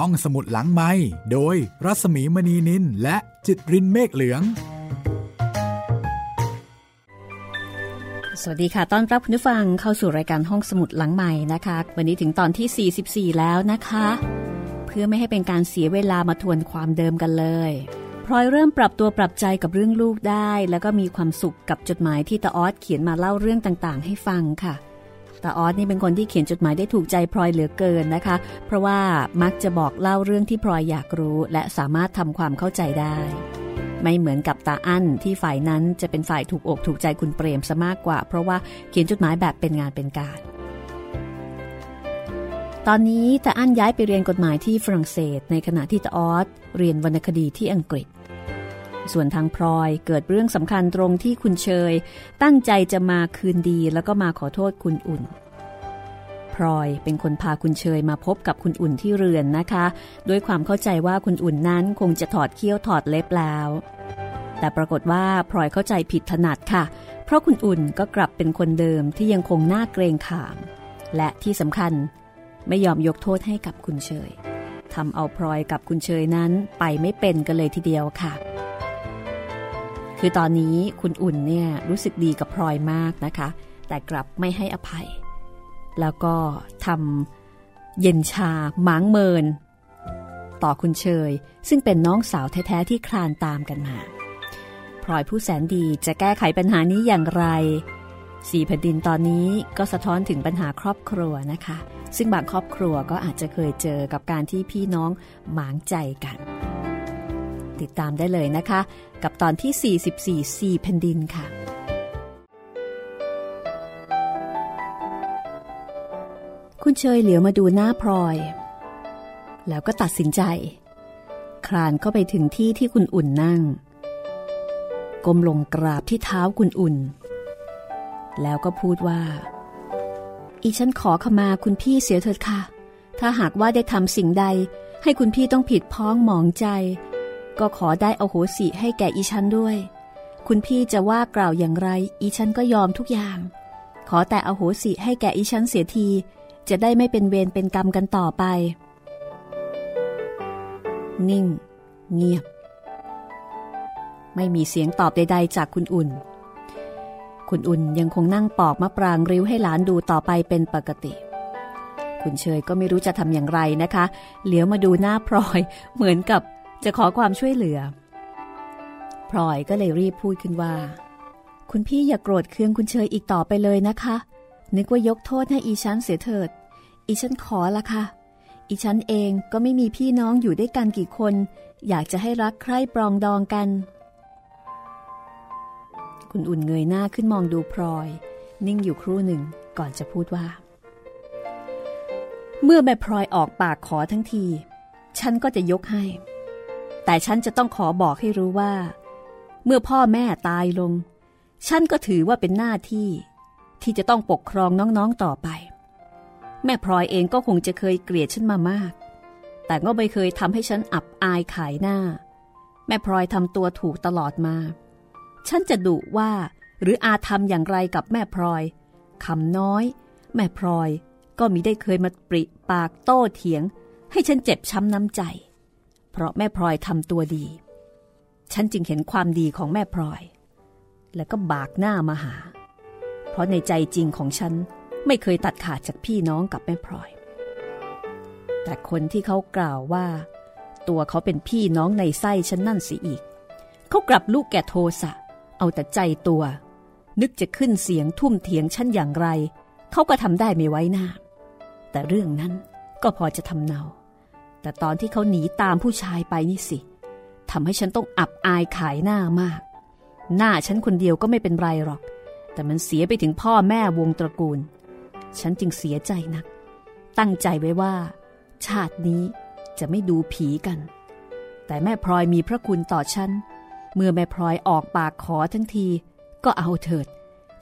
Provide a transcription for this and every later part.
ห้องสมุดหลังไม้โดยรัสมีมณีนินและจิตรินเมฆเหลือง สวัสดีค่ะ ต้อนรับคุณผู้ฟังเข้าสู่รายการห้องสมุดหลังใหม่นะคะ วันนี้ถึงตอนที่ 44 แล้วนะคะ เพื่อไม่ให้เป็นการเสียเวลามาทวนความเดิมกันเลยพลอยเริ่มปรับตัวปรับใจกับเรื่องลูกได้ แล้วก็มีความสุขกับจดหมายที่ตาออสเขียนมาเล่าเรื่องต่างๆ ให้ฟังค่ะ ตาออสนี่เป็นคนที่เขียนจดหมายได้ถูกใจพลอยเหลือเกินนะคะ เพราะว่ามักจะบอกเล่าเรื่องที่พลอยอยากรู้ และสามารถทำความเข้าใจได้ ไม่เหมือนกับตาอั้นที่ฝ่ายนั้นจะเป็นฝ่ายถูกอกถูกใจคุณเปรมซะมากกว่า เพราะว่าเขียนจดหมายแบบเป็นงานเป็นการ ตอนนี้ตาอั้นย้ายไปเรียนกฎหมายที่ฝรั่งเศส ในขณะที่ตาออสเรียนวรรณคดีที่อังกฤษส่วนทางพลอยเกิดเรื่องสำคัญตรงที่คุณเชย ตั้งใจจะมาคืนดีแล้วก็มาขอโทษคุณอุ่น ลอยเป็นคนพาคุณเชยมาพบกับคุณอุ่นที่เรือนนะคะ ด้วยความเข้าใจว่าคุณอุ่นนั้นคงจะถอดเขี้ยวถอดเล็บแล้ว แต่ปรากฏว่าพลอยเข้าใจผิดถนัดค่ะ เพราะคุณอุ่นก็กลับเป็นคนเดิมที่ยังคงหน้าเกรงขาม และที่สำคัญไม่ยอมยกโทษให้กับคุณเชยทำเอาพลอยกับคุณเชยนั้นไปไม่เป็นกันเลยทีเดียวค่ะ คือตอนนี้คุณอุ่นเนี่ยรู้สึกดีกับพลอยมากนะคะ แต่กลับไม่ให้อภัย แล้วก็ทำเย็นชาหมางเมิน ต่อคุณเชย ซึ่งเป็นน้องสาวแท้ ๆ ที่คลานตามกันมาพลอยผู้แสนดีจะแก้ไขปัญหานี้อย่างไรสี่แผ่นดินตอนนี้ก็สะท้อนถึงปัญหาครอบครัวนะคะ ซึ่งบางครอบครัวก็อาจจะเคยเจอกับการที่พี่น้องหมางใจกัน ติดตามได้เลยนะคะ กับตอนที่ 44สี่แผ่นดินค่ะ คุณเชยเหลียวมาดูหน้าพลอย แล้วก็ตัดสินใจ คลานเข้าไปถึงที่ที่คุณอุ่นนั่ง ก้มลงกราบที่เท้าคุณอุ่น แล้วก็พูดว่า อีฉันขอขมาคุณพี่เสียเถิดค่ะ ถ้าหากว่าได้ทำสิ่งใด ให้คุณพี่ต้องผิดพ้องหมองใจ ก็ขอได้เอโหสิให้แก่อีฉันด้วย คุณพี่จะว่ากล่าวอย่างไร อีฉันก็ยอมทุกอย่าง ขอแต่เอโหสิให้แก่อีฉันเสียที จะได้ไม่เป็นเวรเป็นกรรมกันต่อไป นิ่ง เงียบ ไม่มีเสียงตอบใด ๆ จากคุณอุ่น คุณอุ่นยังคงนั่งปอกมะปรางริ้วให้หลานดูต่อไปเป็นปกติ คุณเชยก็ไม่รู้จะทำอย่างไรนะคะ เหลียวมาดูหน้าพลอยเหมือนกับจะขอความช่วยเหลือพลอยก็เลยรีบพูดขึ้นว่า คุณพี่อย่ากโกรธเคืองคุณเชยอีกต่อไปเลยนะคะ นึกว่ายกโทษให้อีฉันเสียเถิด อีฉันขอละค่ะ อีฉันเองก็ไม่มีพี่น้องอยู่ด้วยกันกี่คน อยากจะให้รักใคร่ปรองดองกัน คุณอุ่นเงยหน้าขึ้นมองดูพลอย นิ่งอยู่ครู่หนึ่งก่อนจะพูดว่า เมื่อแม่พลอยออกปากขอทั้งที ฉันก็จะยกให้ แต่ฉันจะต้องขอบอกให้รู้ว่า เมื่อพ่อแม่ตายลง ฉันก็ถือว่าเป็นหน้าที่ ที่จะต้องปกครองน้องๆต่อไป แม่พลอยเองก็คงจะเคยเกลียดฉันมามาก แต่ก็ไม่เคยทำให้ฉันอับอายขายหน้า แม่พลอยทำตัวถูกตลอดมา ฉันจะดุว่าหรืออาทำอย่างไรกับแม่พลอยคำน้อย แม่พลอยก็มิได้เคยมาปริปากโต้เถียง ให้ฉันเจ็บช้ำน้ำใจ เพราะแม่พลอยทำตัวดี ฉันจึงเห็นความดีของแม่พลอย แล้วก็บากหน้ามาหา ราะในใจจริงของฉันไม่เคยตัดขาดจากพี่น้องกับแม่พลอย แต่คนที่เขากล่าวว่า ตัวเขาเป็นพี่น้องในไส้ฉันนั่นสิอีก เขากลับลูกแก่โทสะ เอาแต่ใจตัว นึกจะขึ้นเสียงทุ่มเถียงฉันอย่างไร เขาก็ทำได้ไม่ไว้หน้า แต่เรื่องนั้นก็พอจะทำเนา แต่ตอนที่เขาหนีตามผู้ชายไปนี่สิทำให้ฉันต้องอับอายขายหน้ามาก หน้าฉันคนเดียวก็ไม่เป็นไรหรอก แต่มันเสียไปถึงพ่อแม่วงตระกูล ฉันจึงเสียใจนัก ตั้งใจไว้ว่า ชาตินี้จะไม่ดูผีกัน แต่แม่พลอยมีพระคุณต่อฉัน เมื่อแม่พลอยออกปากขอทั้งที ก็เอาเถิด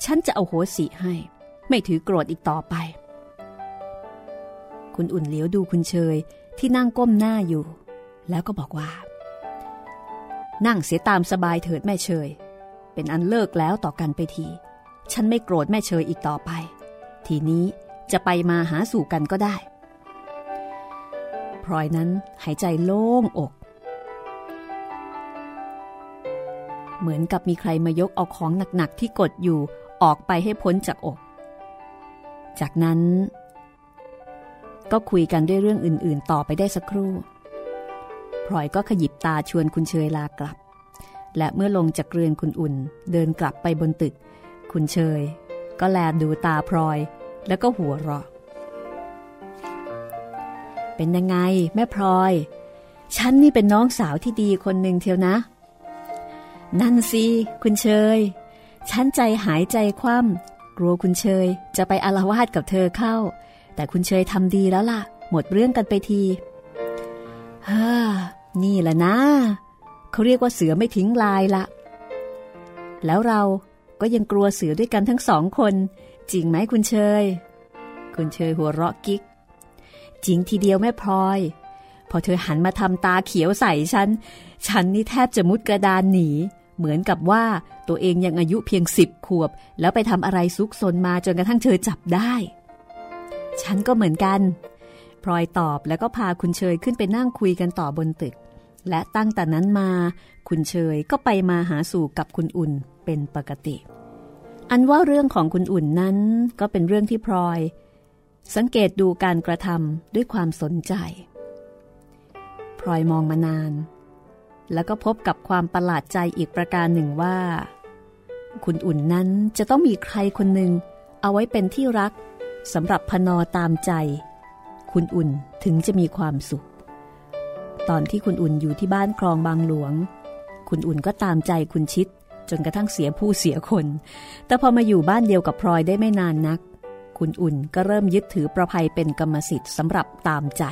ฉันจะเอาโหสิให้ ไม่ถือโกรธอีกต่อไป คุณอุ่นเหลียวดูคุณเชยที่นั่งก้มหน้าอยู่ แล้วก็บอกว่า นั่งเสียตามสบายเถิดแม่เชย เป็นอันเลิกแล้วต่อกันไปที ฉันไม่โกรธแม่เชยอีกต่อไป ทีนี้จะไปมาหาสู่กันก็ได้พพลอยนั้นหายใจโล่งอก เหมือนกับมีใครมายกเอาของหนักๆที่กดอยู่ออกไปให้พ้นจากอก จากนั้น ก็คุยกันด้วยเรื่องอื่นๆ ต่อไปได้สักครู่พลอยก็ขยิบตาชวนคุณเชยลากลับ และเมื่อลงจากเรือนคุณอุ่น เดินกลับไปบนตึก คุณเชย ก็แลดูตาพลอย แล้วก็หัวเราะ เป็นยังไงแม่พลอย ฉันนี่เป็นน้องสาวที่ดีคนหนึ่งเทียวนะ นั่นสิคุณเชย ฉันใจหายใจคว่ำกลัวคุณเชยจะไปอารวาสกับเธอเข้า แต่คุณเชยทำดีแล้วล่ะ หมดเรื่องกันไปทีฮ่านี่แหละนะเขาเรียกว่าเสือไม่ทิ้งลายละ แล้วเรา ก็ยังกลัวเสือด้วยกันทั้งสองคน จริงไหมคุณเชย คุณเชยหัวเราะกิ๊ก จริงทีเดียวแม่พลอย พอเธอหันมาทำตาเขียวใส่ฉัน ฉันนี่แทบจะมุดกระดานหนี เหมือนกับว่าตัวเองยังอายุเพียงสิบขวบ แล้วไปทำอะไรซุกซนมาจนกระทั่งเธอจับได้ ฉันก็เหมือนกันพลอยตอบแล้วก็พาคุณเชยขึ้นไปนั่งคุยกันต่อบนตึก และตั้งแต่นั้นมาคุณเชยก็ไปมาหาสู่กับคุณอุ่นเป็นปกติ อันว่าเรื่องของคุณอุ่นนั้นก็เป็นเรื่องที่พลอย สังเกตดูการกระทำด้วยความสนใจพลอยมองมานาน แล้วก็พบกับความประหลาดใจอีกประการหนึ่งว่า คุณอุ่นนั้นจะต้องมีใครคนหนึ่งเอาไว้เป็นที่รักสำหรับพนอตามใจ คุณอุ่นถึงจะมีความสุข ตอนที่คุณอุ่นอยู่ที่บ้านคลองบางหลวง คุณอุ่นก็ตามใจคุณชิด จนกระทั่งเสียผู้เสียคน แต่พอมาอยู่บ้านเดียวกับพลอยได้ไม่นานนัก คุณอุ่นก็เริ่มยึดถือประภัยเป็นกรรมสิทธิ์สำหรับตามใจ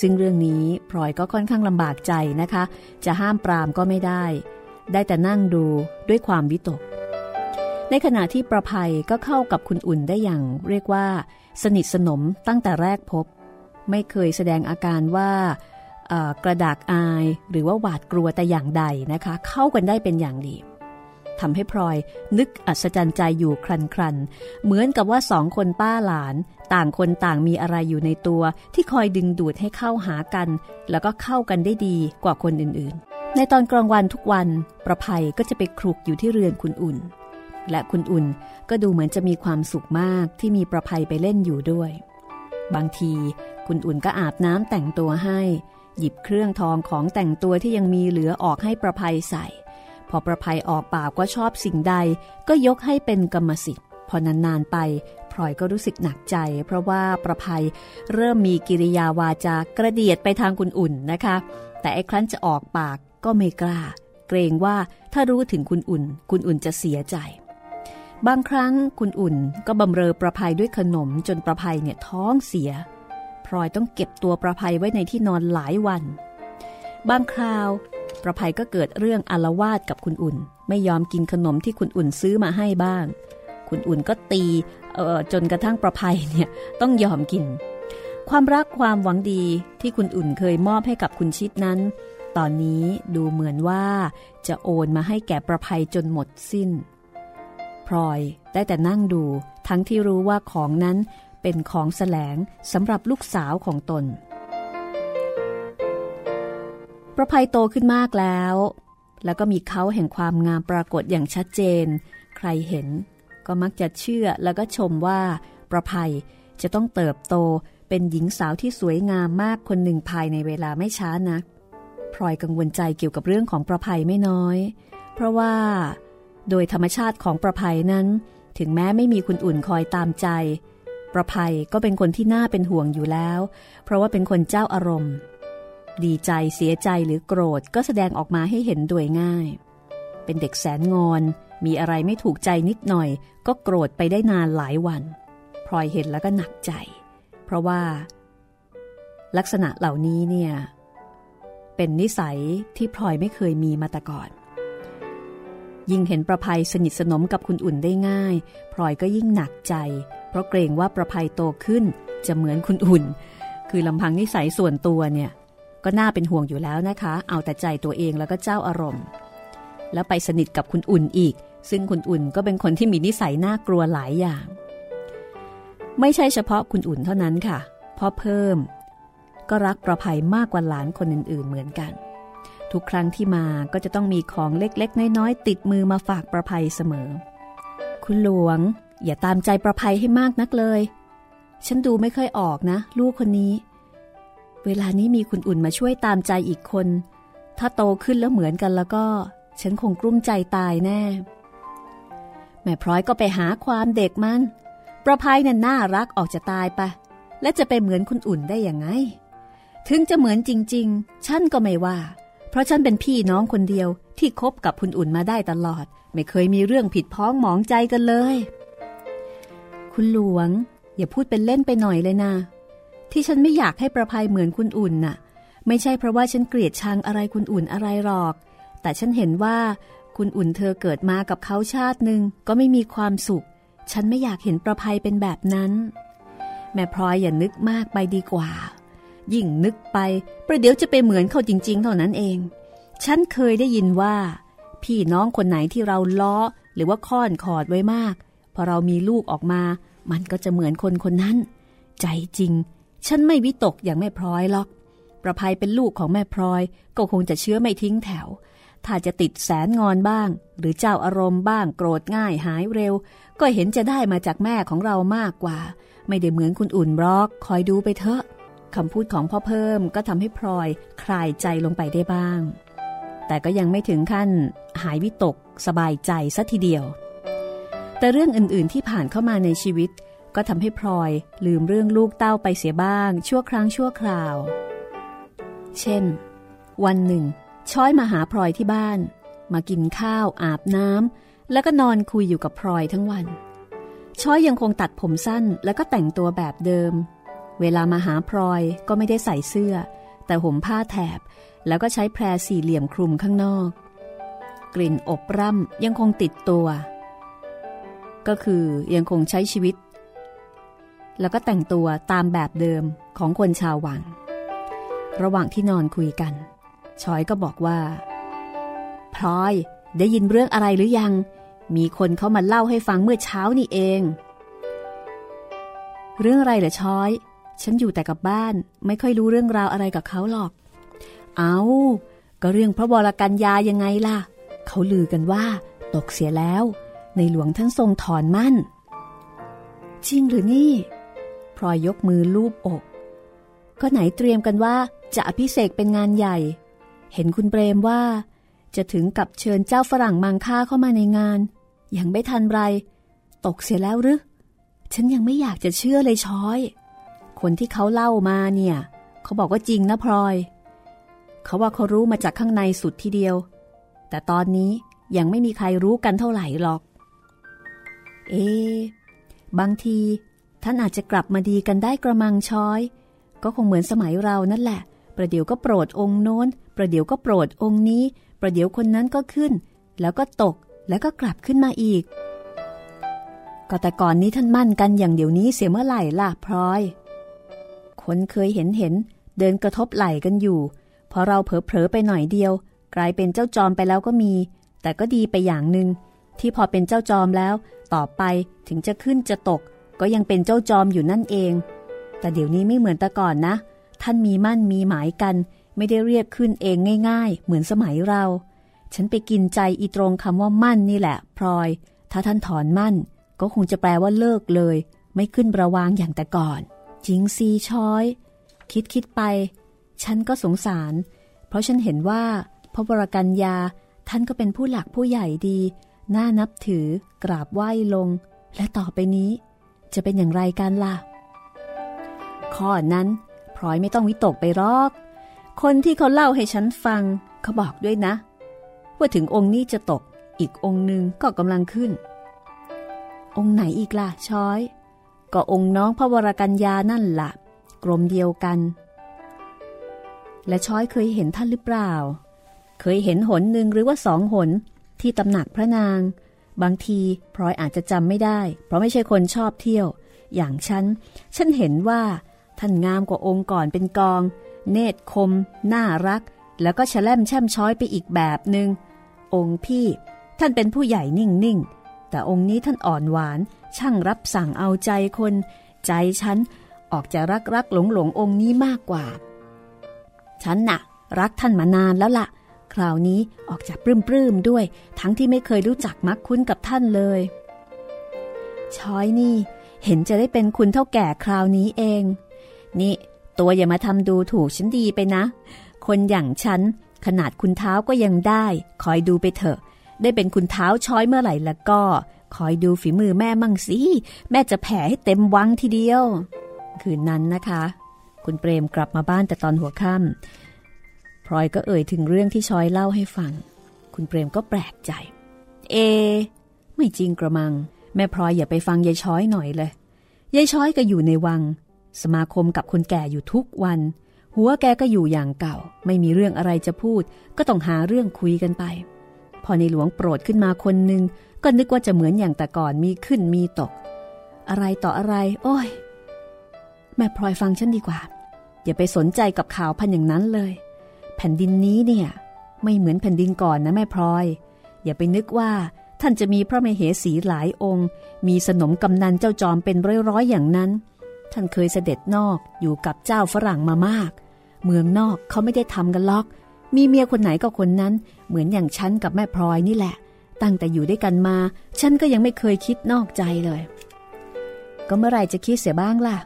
ซึ่งเรื่องนี้พลอยก็ค่อนข้างลำบากใจนะคะ จะห้ามปรามก็ไม่ได้ ได้แต่นั่งดูด้วยความวิตก ในขณะที่ประภัยก็เข้ากับคุณอุ่นได้อย่าง เรียกว่า สนิทสนมตั้งแต่แรกพบ ไม่เคยแสดงอาการว่า กระดากอายหรือว่าหวาดกลัวแต่อย่างใดนะคะ เข้ากันได้เป็นอย่างดีทำให้พลอยนึกอัศจรรย์ใจอยู่ครันครันเหมือนกับว่าสองคนป้าหลาน ต่างคนต่างมีอะไรอยู่ในตัว ที่คอยดึงดูดให้เข้าหากัน แล้วก็เข้ากันได้ดีกว่าคนอื่นๆ ในตอนกลางวันทุกวันประภัยก็จะไปครุกอยู่ที่เรือนคุณอุ่น และคุณอุ่นก็ดูเหมือนจะมีความสุขมากที่มีประภัยไปเล่นอยู่ด้วย บางทีคุณอุ่นก็อาบน้ำแต่งตัวให้ หยิบเครื่องทองของแต่งตัวที่ยังมีเหลือออกให้ประภัยใส่ พอประภัยออกปากว่าชอบสิ่งใด ก็ยกให้เป็นกรรมสิทธิ์ พอนานๆไปพลอยก็รู้สึกหนักใจ เพราะว่าประภัยเริ่มมีกิริยาวาจากระเดียดไปทางคุณอุ่นนะคะ แต่ไอ้ครั้นจะออกปากก็ไม่กล้า เกรงว่าถ้ารู้ถึงคุณอุ่น คุณอุ่นจะเสียใจบางครั้งคุณอุ่นก็บำเรอประภัยด้วยขนมจนประภัยเนี่ยท้องเสีย พลอยต้องเก็บตัวประภัยไว้ในที่นอนหลายวัน บางคราว ประภัยก็เกิดเรื่องอารวาสกับคุณอุ่น ไม่ยอมกินขนมที่คุณอุ่นซื้อมาให้บ้าง คุณอุ่นก็ตีเออจนกระทั่งประภัยเนี่ยต้องยอมกิน ความรักความหวังดีที่คุณอุ่นเคยมอบให้กับคุณชิดนั้น ตอนนี้ดูเหมือนว่าจะโอนมาให้แก่ประภัยจนหมดสิ้นพลอยได้แต่นั่งดูทั้งที่รู้ว่าของนั้น เป็นของแสลงสำหรับลูกสาวของตน ประภัยโตขึ้นมากแล้ว แล้วก็มีเขาแห่งความงามปรากฏอย่างชัดเจน ใครเห็นก็มักจะเชื่อแล้วก็ชมว่า ประภัยจะต้องเติบโตเป็นหญิงสาวที่สวยงามมากคนหนึ่งภายในเวลาไม่ช้านักพลอยกังวลใจเกี่ยวกับเรื่องของประภัยไม่น้อย เพราะว่า โดยธรรมชาติของประภัยนั้น ถึงแม้ไม่มีคุณอุ่นคอยตามใจ ประภัยก็เป็นคนที่น่าเป็นห่วงอยู่แล้ว เพราะว่าเป็นคนเจ้าอารมณ์ ดีใจเสียใจหรือโกรธก็แสดงออกมาให้เห็นโดยง่าย เป็นเด็กแสนงอน มีอะไรไม่ถูกใจนิดหน่อย ก็โกรธไปได้นานหลายวันพลอยเห็นแล้วก็หนักใจ เพราะว่า ลักษณะเหล่านี้เนี่ย เป็นนิสัยที่พลอยไม่เคยมีมาแต่ก่อน ยิ่งเห็นประภัยสนิทสนมกับคุณอุ่นได้ง่ายพลอยก็ยิ่งหนักใจ เพราะเกรงว่าประภัยโตขึ้นจะเหมือนคุณอุ่น คือลำพังนิสัยส่วนตัวเนี่ย ก็น่าเป็นห่วงอยู่แล้วนะคะ เอาแต่ใจตัวเองแล้วก็เจ้าอารมณ์ แล้วไปสนิทกับคุณอุ่นอีก ซึ่งคุณอุ่นก็เป็นคนที่มีนิสัยน่ากลัวหลายอย่าง ไม่ใช่เฉพาะคุณอุ่นเท่านั้นค่ะพ่อเพิ่ม ก็รักประภัยมากกว่าหลานคนอื่นๆเหมือนกัน ทุกครั้งที่มาก็จะต้องมีของเล็กๆ น้อยๆ ติดมือมาฝากประภัยเสมอ คุณหลวง อย่าตามใจประภัยให้มากนักเลย ฉันดูไม่ค่อยออกนะ ลูกคนนี้ เวลานี้มีคุณอุ่นมาช่วยตามใจอีกคน ถ้าโตขึ้นแล้วเหมือนกันแล้วก็ ฉันคงกลุ้มใจตายแน่ แม่พร้อยก็ไปหาความเด็กมัน ประภัยน่ะน่ารักออกจะตายไป และจะไปเหมือนคุณอุ่นได้ยังไง ถึงจะเหมือนจริง ๆ ฉันก็ไม่ว่า ราะฉันเป็นพี่น้องคนเดียวที่คบกับคุณอุ่นมาได้ตลอด ไม่เคยมีเรื่องผิดพ้องหมองใจกันเลย คุณหลวง อย่าพูดเป็นเล่นไปหน่อยเลยนะที่ฉันไม่อยากให้ประภัยเหมือนคุณอุ่นน่ะ ไม่ใช่เพราะว่าฉันเกลียดชังอะไรคุณอุ่นอะไรหรอก แต่ฉันเห็นว่าคุณอุ่นเธอเกิดมากับเขาชาติหนึ่งก็ไม่มีความสุข ฉันไม่อยากเห็นประภัยเป็นแบบนั้น แม่พลอยอย่านึกมากไปดีกว่า ยิ่งนึกไปประเดี๋ยวจะไปเหมือนเขาจริง ๆ เท่านั้นเอง ฉันเคยได้ยินว่า พี่น้องคนไหนที่เราล้อหรือว่าค้อนขอดไว้มาก พอเรามีลูกออกมา มันก็จะเหมือนคนคนนั้น ใจจริง ฉันไม่วิตกอย่างแม่พลอยหรอก ประภัยเป็นลูกของแม่พลอย ก็คงจะเชื้อไม่ทิ้งแถว ถ้าจะติดแสนงอนบ้าง หรือเจ้าอารมณ์บ้างโกรธง่ายหายเร็ว ก็เห็นจะได้มาจากแม่ของเรามากกว่า ไม่ได้เหมือนคุณอุ่นบล็อก คอยดูไปเถอะ คำพูดของพ่อเพิ่มก็ทำให้พลอยคลายใจลงไปได้บ้าง แต่ก็ยังไม่ถึงขั้นหายวิตกสบายใจซะทีเดียว แต่เรื่องอื่นๆที่ผ่านเข้ามาในชีวิต ก็ทำให้พลอยลืมเรื่องลูกเต้าไปเสียบ้าง ชั่วครั้งชั่วคราว เช่น วันหนึ่ง ช้อยมาหาพลอยที่บ้าน มากินข้าวอาบน้ำแล้วก็นอนคุยอยู่กับพลอยทั้งวันช้อยยังคงตัดผมสั้นแล้วก็แต่งตัวแบบเดิม เวลามาหาพลอยก็ไม่ได้ใส่เสื้อ แต่ห่มผ้าแถบ แล้วก็ใช้แพรสี่เหลี่ยมคลุมข้างนอก กลิ่นอบร่ำยังคงติดตัว ก็คือยังคงใช้ชีวิต แล้วก็แต่งตัวตามแบบเดิมของคนชาววัง ระหว่างที่นอนคุยกัน ชอยก็บอกว่า พลอยได้ยินเรื่องอะไรหรือยัง มีคนเขามาเล่าให้ฟังเมื่อเช้านี่เอง เรื่องอะไรเหรอช้อย ฉันอยู่แต่กับบ้าน ไม่ค่อยรู้เรื่องราวอะไรกับเขาหรอก เอาก็เรื่องพระวรกัญญายังไงล่ะ เขาลือกันว่า ตกเสียแล้ว ในหลวงท่านทรงถอนมั่น จริงหรือนี่ พลอยยกมือลูบอก ก็ไหนเตรียมกันว่าจะอภิเษกเป็นงานใหญ่ เห็นคุณเปรมว่า จะถึงกับเชิญเจ้าฝรั่งมังค่าเข้ามาในงาน ยังไม่ทันไร ตกเสียแล้วหรือ ฉันยังไม่อยากจะเชื่อเลยช้อย คนที่เขาเล่ามาเนี่ย เขาบอกว่าจริงนะพลอย เขาว่าเขารู้มาจากข้างในสุดทีเดียว แต่ตอนนี้ยังไม่มีใครรู้กันเท่าไหร่หรอก เอบางทีท่านอาจจะกลับมาดีกันได้กระมังช้อย ก็คงเหมือนสมัยเรานั่นแหละ ประเดี๋ยวก็โปรดองค์โน้น ประเดี๋ยวก็โปรดองค์นี้ ประเดี๋ยวคนนั้นก็ขึ้น แล้วก็ตกแล้วก็กลับขึ้นมาอีก ก็แต่ก่อนนี้ท่านมั่นกันอย่างเดี๋ยวนี้เสียเมื่อไหร่ล่ะพลอย คนเคยเห็นเห็น เดินกระทบไหล่กันอยู่ พอเราเผลอๆไปหน่อยเดียว กลายเป็นเจ้าจอมไปแล้วก็มี แต่ก็ดีไปอย่างหนึ่งที่พอเป็นเจ้าจอมแล้ว ต่อไปถึงจะขึ้นจะตก ก็ยังเป็นเจ้าจอมอยู่นั่นเอง แต่เดี๋ยวนี้ไม่เหมือนแต่ก่อนนะ ท่านมีมั่นมีหมายกัน ไม่ได้เรียกขึ้นเองง่าย ๆ เหมือนสมัยเรา ฉันไปกินใจอีตรงคำว่ามั่นนี่แหละ พลอย ถ้าท่านถอนมั่น ก็คงจะแปลว่าเลิกเลย ไม่ขึ้นประวางอย่างแต่ก่อน จิงซีช้อย คิดคิดไป ฉันก็สงสาร เพราะฉันเห็นว่าพระบรกัญญาท่านก็เป็นผู้หลักผู้ใหญ่ดี น่านับถือกราบไหว้ลง และต่อไปนี้ จะเป็นอย่างไรกันล่ะ ข้อนั้นพลอยไม่ต้องวิตกไปรอก คนที่เขาเล่าให้ฉันฟัง เขาบอกด้วยนะ ว่าถึงองค์นี้จะตกอีกองค์หนึ่งก็กำลังขึ้น องค์ไหนอีกล่ะช้อย ก็องค์น้องพระวรกัญญานั่นละ่ะกรมเดียวกัน และช้อยเคยเห็นท่านหรือเปล่า เคยเห็นหนหนึ่งหรือว่าสองหนที่ตำหนักพระนาง บางทีพลอยอาจจะจำไม่ได้ เพราะไม่ใช่คนชอบเที่ยว อย่างฉัน ฉันเห็นว่าท่านงามกว่าองค์ก่อนเป็นกอง เนตรคม น่ารัก แล้วก็ฉลมแช่มช้อยไปอีกแบบหนึง่งองค์พี่ ท่านเป็นผู้ใหญ่นิ่งๆ แต่องค์นี้ท่านอ่อนหวาน ช่างรับสั่งเอาใจคน ใจฉันออกจะรักรักหลงหลงองค์นี้มากกว่า ฉันน่ะ รักท่านมานานแล้วละ่ะ คราวนี้ออกจากปลื้มด้วย ทั้งที่ไม่เคยรู้จักมักคุ้นกับท่านเลย ช้อยนี่ เห็นจะได้เป็นคุณเท่าแก่คราวนี้เอง นี่ ตัวอย่ามาทำดูถูกฉันดีไปนะ คนอย่างฉันขนาดคุณเท้าก็ยังได้ คอยดูไปเถอะ ได้เป็นคุณเท้าช้อยเมื่อไหร่แล้วก็ คอยดูฝีมือแม่มั่งสิ แม่จะแผ่ให้เต็มวังทีเดียว คืนนั้นนะคะ คุณเปรมกลับมาบ้านแต่ตอนหัวค่ำพลอยก็เอ่ยถึงเรื่องที่ชอยเล่าให้ฟัง คุณเปรมก็แปลกใจ เอ ไม่จริงกระมัง แม่พลอยอย่าไปฟังยายช้อยหน่อยเลย ยายช้อยก็อยู่ในวัง สมาคมกับคนแก่อยู่ทุกวัน หัวแกก็อยู่อย่างเก่า ไม่มีเรื่องอะไรจะพูด ก็ต้องหาเรื่องคุยกันไป พอในหลวงโปรดขึ้นมาคนหนึ่ง ก็นึกว่าจะเหมือนอย่างแต่ก่อนมีขึ้นมีตก อะไรต่ออะไร โอ้ย แม่พลอยฟังฉันดีกว่า อย่าไปสนใจกับข่าวพันอย่างนั้นเลย แผ่นดินนี้เนี่ย ไม่เหมือนแผ่นดินก่อนนะแม่พลอย อย่าไปนึกว่าท่านจะมีพระมเหสีหลายองค์ มีสนมกำนันเจ้าจอมเป็นร้อยๆอย่างนั้น ท่านเคยเสด็จนอกอยู่กับเจ้าฝรั่งมามาก เมืองนอกเขาไม่ได้ทำกันล็อก มีเมียคนไหนก็คนนั้น เหมือนอย่างฉันกับแม่พลอยนี่แหละ ตั้งแต่อยู่ด้วยกันมา ฉันก็ยังไม่เคยคิดนอกใจเลย ก็เมื่อไรจะคิดเสียบ้างล่ะ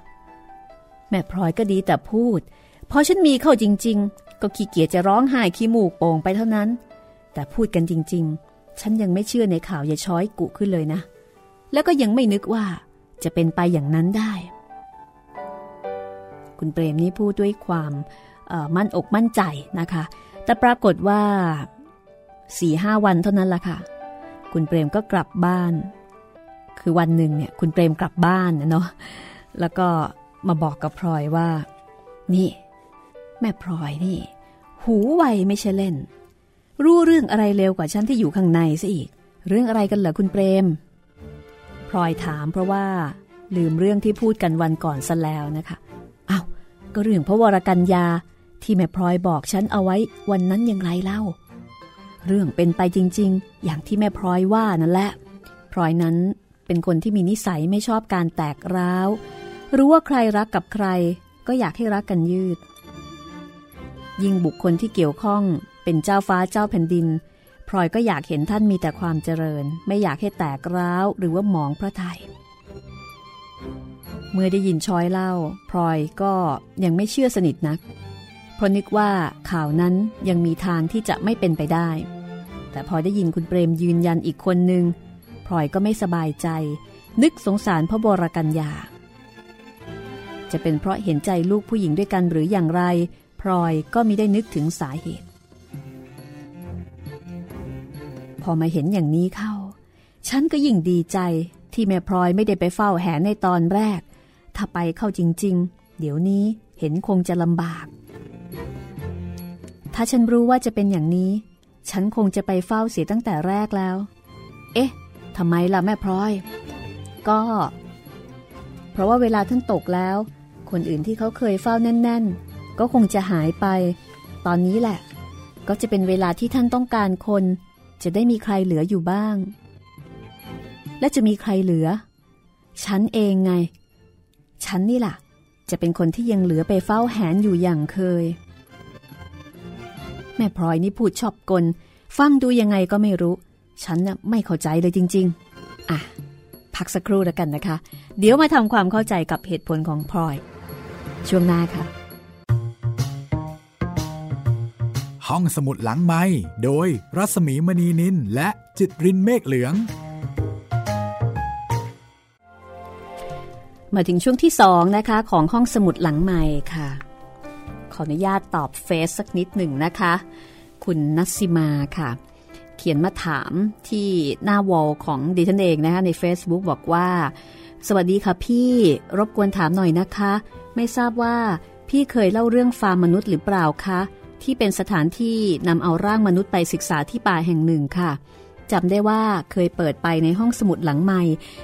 แม่พลอยก็ดีแต่พูดพอฉันมีเข้าจริง ๆ ก็ขี้เกียจจะร้องไห้ขี้มูกโป่งไปเท่านั้น แต่พูดกันจริง ๆ ฉันยังไม่เชื่อในข่าวยายช้อยกุขึ้นเลยนะ แล้วก็ยังไม่นึกว่าจะเป็นไปอย่างนั้นได้ คุณเปรมนี่พูดด้วยความมั่นอกมั่นใจนะคะ แต่ปรากฏว่าสี่ห้าวันเท่านั้นละค่ะ คุณเปรมก็กลับบ้าน คือวันหนึ่งเนี่ยคุณเปรมกลับบ้านนะเนาะแล้วก็มาบอกกับพลอยว่า นี่ แม่พลอยนี่ หูไวไม่ใช่เล่น รู้เรื่องอะไรเร็วกว่าฉันที่อยู่ข้างในซะอีก เรื่องอะไรกันเหรอคุณเปรมพลอยถามเพราะว่า ลืมเรื่องที่พูดกันวันก่อนซะแล้วนะคะอา้าวก็เรื่องพระวรกัญญาที่แม่พลอยบอกฉันเอาไว้วันนั้นยังไรเล่า เรื่องเป็นไปจริง ๆ อย่างที่แม่พลอยว่านั่นแหละพลอยนั้นเป็นคนที่มีนิสัยไม่ชอบการแตกร้าว รู้ว่าใครรักกับใคร ก็อยากให้รักกันยืด ยิ่งบุคคลที่เกี่ยวข้องเป็นเจ้าฟ้าเจ้าแผ่นดินพลอยก็อยากเห็นท่านมีแต่ความเจริญ ไม่อยากให้แตกร้าวหรือว่าหมองพระไทย เมื่อได้ยินชอยเล่าพลอยก็ยังไม่เชื่อสนิทนัก ราะนึกว่าข่าวนั้นยังมีทางที่จะไม่เป็นไปได้ แต่พอได้ยินคุณเปรมยืนยันอีกคนหนึ่งพลอยก็ไม่สบายใจ นึกสงสารพระบรกัญญา จะเป็นเพราะเห็นใจลูกผู้หญิงด้วยกันหรืออย่างไรพลอยก็มิได้นึกถึงสาเหตุ พอมาเห็นอย่างนี้เข้า ฉันก็ยิ่งดีใจที่แม่พลอยไม่ได้ไปเฝ้าแหนในตอนแรก ถ้าไปเข้าจริง ๆ เดี๋ยวนี้เห็นคงจะลำบาก ถ้าฉันรู้ว่าจะเป็นอย่างนี้ ฉันคงจะไปเฝ้าเสียตั้งแต่แรกแล้ว เอ๊ะทำไมล่ะแม่พลอย ก็ เพราะว่าเวลาท่านตกแล้ว คนอื่นที่เขาเคยเฝ้าแน่น ๆ ก็คงจะหายไป ตอนนี้แหละ ก็จะเป็นเวลาที่ท่านต้องการคน จะได้มีใครเหลืออยู่บ้าง และจะมีใครเหลือ ฉันเองไง ฉันนี่ล่ะ จะเป็นคนที่ยังเหลือไปเฝ้าแหนอยู่อย่างเคย แม่พลอยนี่พูดชอบกล ฟังดูยังไงก็ไม่รู้ ฉันน่ะไม่เข้าใจเลยจริง ๆ อะ พักสักครู่แล้วกันนะคะ เดี๋ยวมาทำความเข้าใจกับเหตุผลของพลอย ช่วงหน้าค่ะ ห้องสมุดหลังไม้โดยรัสมีมณีนินและจิตรินเมฆเหลือง มาถึงช่วงที่สองนะคะ ของห้องสมุดหลังใหม่ค่ะ ขออนุญาตตอบเฟซสักนิดหนึ่งนะคะ คุณนัสิมาค่ะ เขียนมาถามที่หน้าวอลของดิฉันเองนะคะใน Facebook บอกว่า สวัสดีค่ะพี่รบกวนถามหน่อยนะคะ ไม่ทราบว่าพี่เคยเล่าเรื่องฟาร์มมนุษย์หรือเปล่าคะที่เป็นสถานที่นำเอาร่างมนุษย์ไปศึกษาที่ป่าแห่งหนึ่งค่ะจำได้ว่าเคยเปิดไปในห้องสมุดหลังใหม่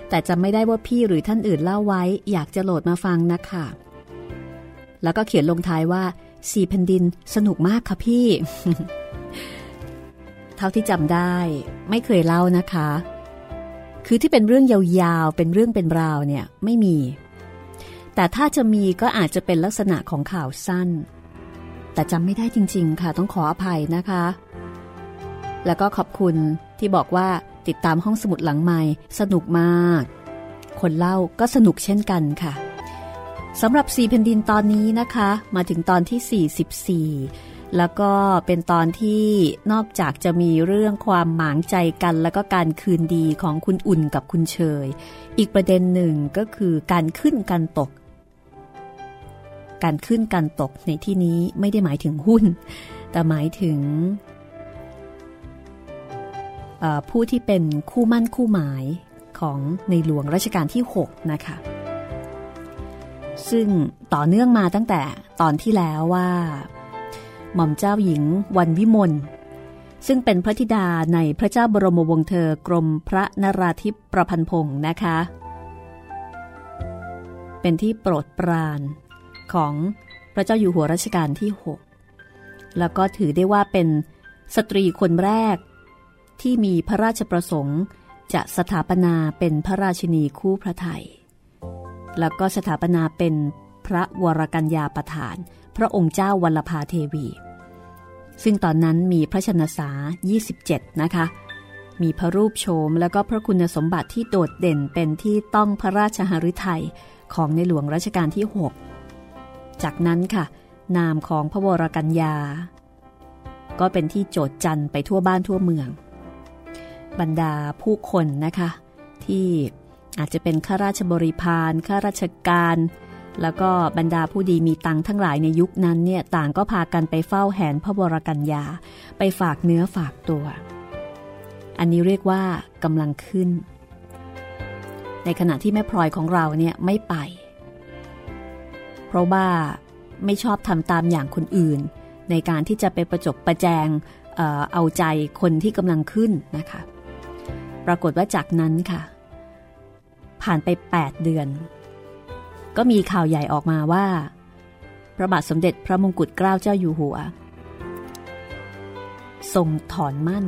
แต่จำไม่ได้ว่าพี่หรือท่านอื่นเล่าไว้ อยากจะโหลดมาฟังนะคะ แล้วก็เขียนลงท้ายว่าสี่แผ่นดินสนุกมากค่ะพี่ เท่าที่จำได้ไม่เคยเล่านะคะ คือที่เป็นเรื่องยาวๆ เป็นเรื่องเป็นราวเนี่ยไม่มี แต่ถ้าจะมีก็อาจจะเป็นลักษณะของข่าวสั้นแแต่จำไม่ได้จริง ๆ ค่ะต้องขออภัยนะคะ แล้วก็ขอบคุณที่บอกว่าติดตามห้องสมุดหลังใหม่สนุกมาก คนเล่าก็สนุกเช่นกันค่ะ สำหรับสี่แผ่นดินตอนนี้นะคะ มาถึงตอนที่ 44 แล้วก็เป็นตอนที่นอกจากจะมีเรื่องความหมางใจกัน แล้วก็การคืนดีของคุณอุ่นกับคุณเชย อีกประเด็นหนึ่งก็คือการขึ้นการตก การขึ้นการตกในที่นี้ไม่ได้หมายถึงหุ้น แต่หมายถึงผู้ที่เป็นคู่มั่นคู่หมายของในหลวงรัชกาลที่ 6 นะคะ ซึ่งต่อเนื่องมาตั้งแต่ตอนที่แล้วว่า หม่อมเจ้าหญิงวันวิมลซึ่งเป็นพระธิดาในพระเจ้าบรมวงศ์เธอกรมพระนราธิปประพันพงศ์นะคะ เป็นที่โปรดปรานของพระเจ้าอยู่หัวรัชกาลที่ 6 แล้วก็ถือได้ว่าเป็นสตรีคนแรก ที่มีพระราชประสงค์จะสถาปนาเป็นพระราชินีคู่พระไทย แล้วก็สถาปนาเป็นพระวรกัญญาประธาน พระองค์เจ้าวัลภาเทวี ซึ่งตอนนั้นมีพระชนษา27 นะคะ มีพระรูปโฉมแล้วก็พระคุณสมบัติที่โดดเด่นเป็นที่ต้องพระราชหฤทัยของในหลวงรัชกาลที่ 6 จากนั้นค่ะ นามของพระวรกัญญา ก็เป็นที่โจดจันไปทั่วบ้านทั่วเมือง บรรดาผู้คนนะคะ ที่ อาจจะเป็นข้าราชบริพารข้าราชการ แล้วก็บรรดาผู้ดีมีตังทั้งหลายในยุคนั้นเนี่ยต่างก็พากันไปเฝ้าแหนพระบรกัญญา ไปฝากเนื้อฝากตัว อันนี้เรียกว่ากำลังขึ้น ในขณะที่แม่พลอยของเราเนี่ยไม่ไป เพราะว่าไม่ชอบทำตามอย่างคนอื่น ในการที่จะไปประจบประแจงเอาใจคนที่กำลังขึ้นนะคะ ปรากฏว่าจากนั้นค่ะ ผ่านไป 8 เดือน ก็มีข่าวใหญ่ออกมาว่า พระบาทสมเด็จพระมงกุฎเกล้าเจ้าอยู่หัว ทรงถอนมั่น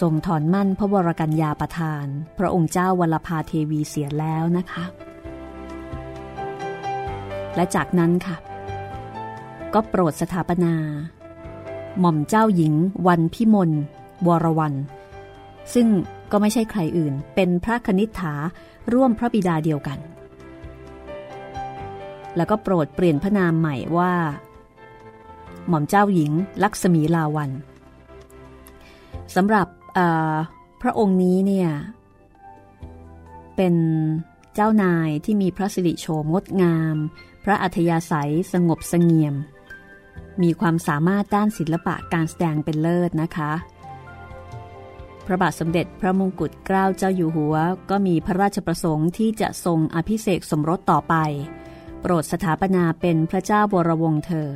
ทรงถอนมั่นพระวรกัญญาประธาน พระองค์เจ้าวลภาเทวีเสียแล้วนะคะ และจากนั้นค่ะ ก็โปรดสถาปนา หม่อมเจ้าหญิงวันพิมลวรวัน ซึ่ง ก็ไม่ใช่ใครอื่น เป็นพระคณิษฐาร่วมพระบิดาเดียวกัน แล้วก็โปรดเปลี่ยนพระนามใหม่ว่า หม่อมเจ้าหญิงลักษมีลาวันสำหรับพระองค์นี้เนี่ย เป็นเจ้านายที่มีพระสิริโฉมงดงาม พระอัธยาศัยสงบสงเงียม มีความสามารถด้านศิลปะการแสดงเป็นเลิศนะคะ พระบาทสมเด็จพระมงกุฎเกล้าเจ้าอยู่หัว ก็มีพระราชประสงค์ที่จะทรงอภิเษกสมรสต่อไป โปรดสถาปนาเป็นพระเจ้าบรวงเธอ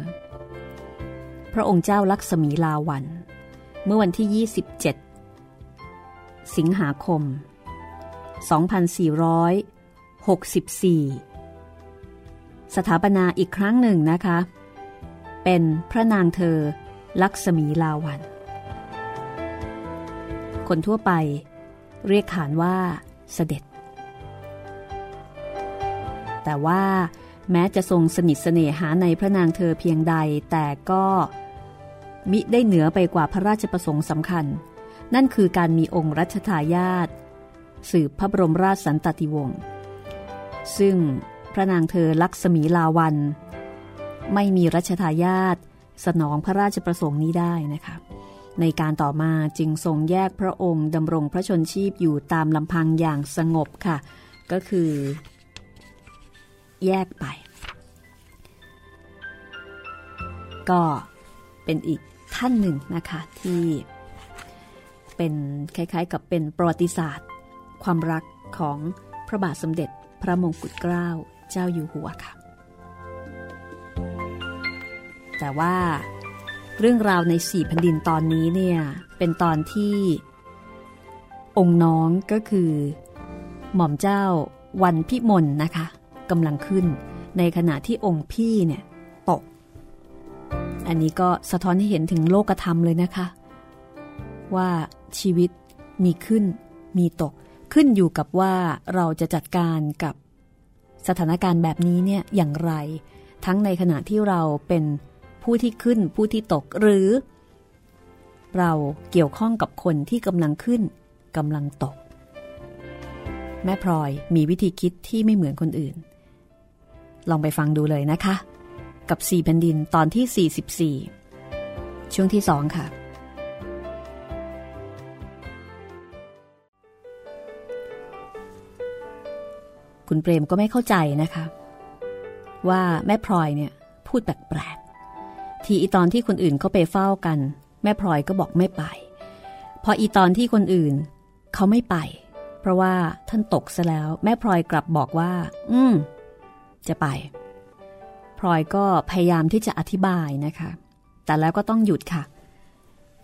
พระองค์เจ้าลักษมีลาวัน เมื่อวันที่ 27 สิงหาคม 2464 สถาปนาอีกครั้งหนึ่งนะคะ เป็นพระนางเธอลักษมีลาวัน คนทั่วไป เรียกขานว่าเสด็จ แต่ว่าแม้จะทรงสนิทเสน่หาในพระนางเธอเพียงใดแต่ก็มิได้เหนือไปกว่าพระราชประสงค์สำคัญ นั่นคือการมีองค์รัชทายาทสืบพระบรมราชสันตติวงศ์ซึ่งพระนางเธอลักษมีลาวัน ไม่มีรัชทายาทสนองพระราชประสงค์นี้ได้นะคะ ในการต่อมาจึงทรงแยกพระองค์ดำรงพระชนชีพอยู่ตามลำพังอย่างสงบค่ะ ก็คือ แยกไป ก็เป็นอีกท่านหนึ่งนะคะที่เป็นคล้ายๆ กับเป็นประวัติศาสตร์ ความรักของพระบาทสมเด็จพระมงกุฎเกล้าเจ้าอยู่หัวค่ะ แต่ว่า เรื่องราวในสี่แผ่นดินตอนนี้เนี่ยเป็นตอนที่ องค์น้องก็คือ หม่อมเจ้าวันพิมลนะคะกำลังขึ้นในขณะที่องค์พี่เนี่ยตก อันนี้ก็สะท้อนให้เห็นถึงโลกธรรมเลยนะคะ ว่าชีวิตมีขึ้นมีตกขึ้นอยู่กับว่าเราจะจัดการกับสถานการณ์แบบนี้เนี่ยอย่างไร ทั้งในขณะที่เราเป็น ผู้ที่ขึ้นผู้ที่ตกหรือ เราเกี่ยวข้องกับคนที่กำลังขึ้นกำลังตก แม่พลอยมีวิธีคิดที่ไม่เหมือนคนอื่น ลองไปฟังดูเลยนะคะ กับสี่แผ่นดินตอนที่ 44 ช่วงที่สองค่ะคุณเปรมก็ไม่เข้าใจนะคะ ว่าแม่พลอยเนี่ย พูดแปลก ทีอีตอนที่คนอื่นเขาไปเฝ้ากัน แม่พลอยก็บอกไม่ไป พออีตอนที่คนอื่นเขาไม่ไป เพราะว่าท่านตกซะแล้ว แม่พลอยกลับบอกว่า อืม จะไป พลอยก็พยายามที่จะอธิบายนะคะ แต่แล้วก็ต้องหยุดค่ะ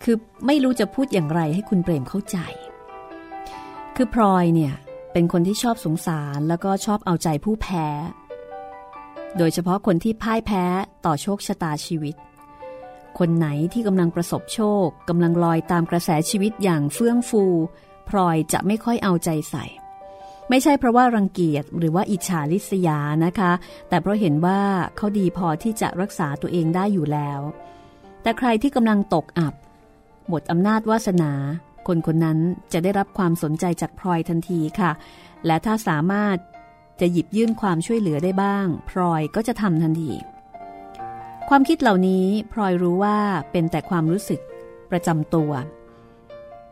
คือไม่รู้จะพูดอย่างไรให้คุณเปรมเข้าใจ คือพลอยเนี่ยเป็นคนที่ชอบสงสารแล้วก็ชอบเอาใจผู้แพ้ โดยเฉพาะคนที่พ่ายแพ้ต่อโชคชะตาชีวิต คนไหนที่กำลังประสบโชคกำลังลอยตามกระแสชีวิตอย่างเฟื่องฟู พลอยจะไม่ค่อยเอาใจใส่ ไม่ใช่เพราะว่ารังเกียจหรือว่าอิจฉาริษยานะคะ แต่เพราะเห็นว่าเขาดีพอที่จะรักษาตัวเองได้อยู่แล้ว แต่ใครที่กำลังตกอับ หมดอำนาจวาสนา คนคนนั้นจะได้รับความสนใจจากพลอยทันทีค่ะ และถ้าสามารถจะหยิบยื่นความช่วยเหลือได้บ้าง พลอยก็จะทำทันที ความคิดเหล่านี้พลอยรู้ว่าเป็นแต่ความรู้สึกประจำตัว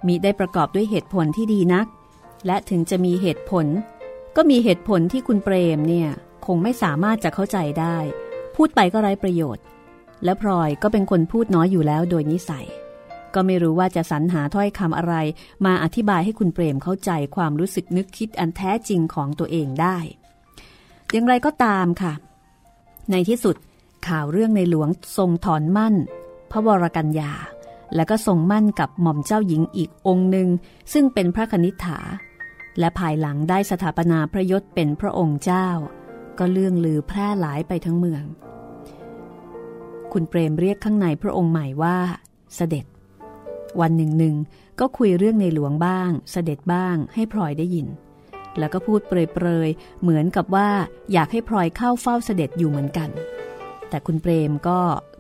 มีได้ประกอบด้วยเหตุผลที่ดีนัก และถึงจะมีเหตุผล ก็มีเหตุผลที่คุณเปรมเนี่ยคงไม่สามารถจะเข้าใจได้ พูดไปก็ไร้ประโยชน์ และพลอยก็เป็นคนพูดน้อยอยู่แล้วโดยนิสัย ก็ไม่รู้ว่าจะสรรหาถ้อยคำอะไร มาอธิบายให้คุณเปรมเข้าใจความรู้สึกนึกคิดอันแท้จริงของตัวเองได้ อย่างไรก็ตามค่ะ ในที่สุด ข่าวเรื่องในหลวงทรงถอนมั่น พระวรกัญญา และก็ทรงมั่นกับหม่อมเจ้าหญิงอีกองค์หนึ่ง ซึ่งเป็นพระคณิษฐา และภายหลังได้สถาปนาพระยศเป็นพระองค์เจ้า ก็เลื่องลือแพร่หลายไปทั้งเมือง คุณเปรมเรียกข้างในพระองค์ใหม่ว่า เสด็จ วันหนึ่งหนึ่งก็คุยเรื่องในหลวงบ้าง เสด็จบ้างให้พลอยได้ยินแล้วก็พูดเปรยๆ เหมือนกับว่าอยากให้พลอยเข้าเฝ้าเสด็จอยู่เหมือนกัน แต่คุณเปรมก็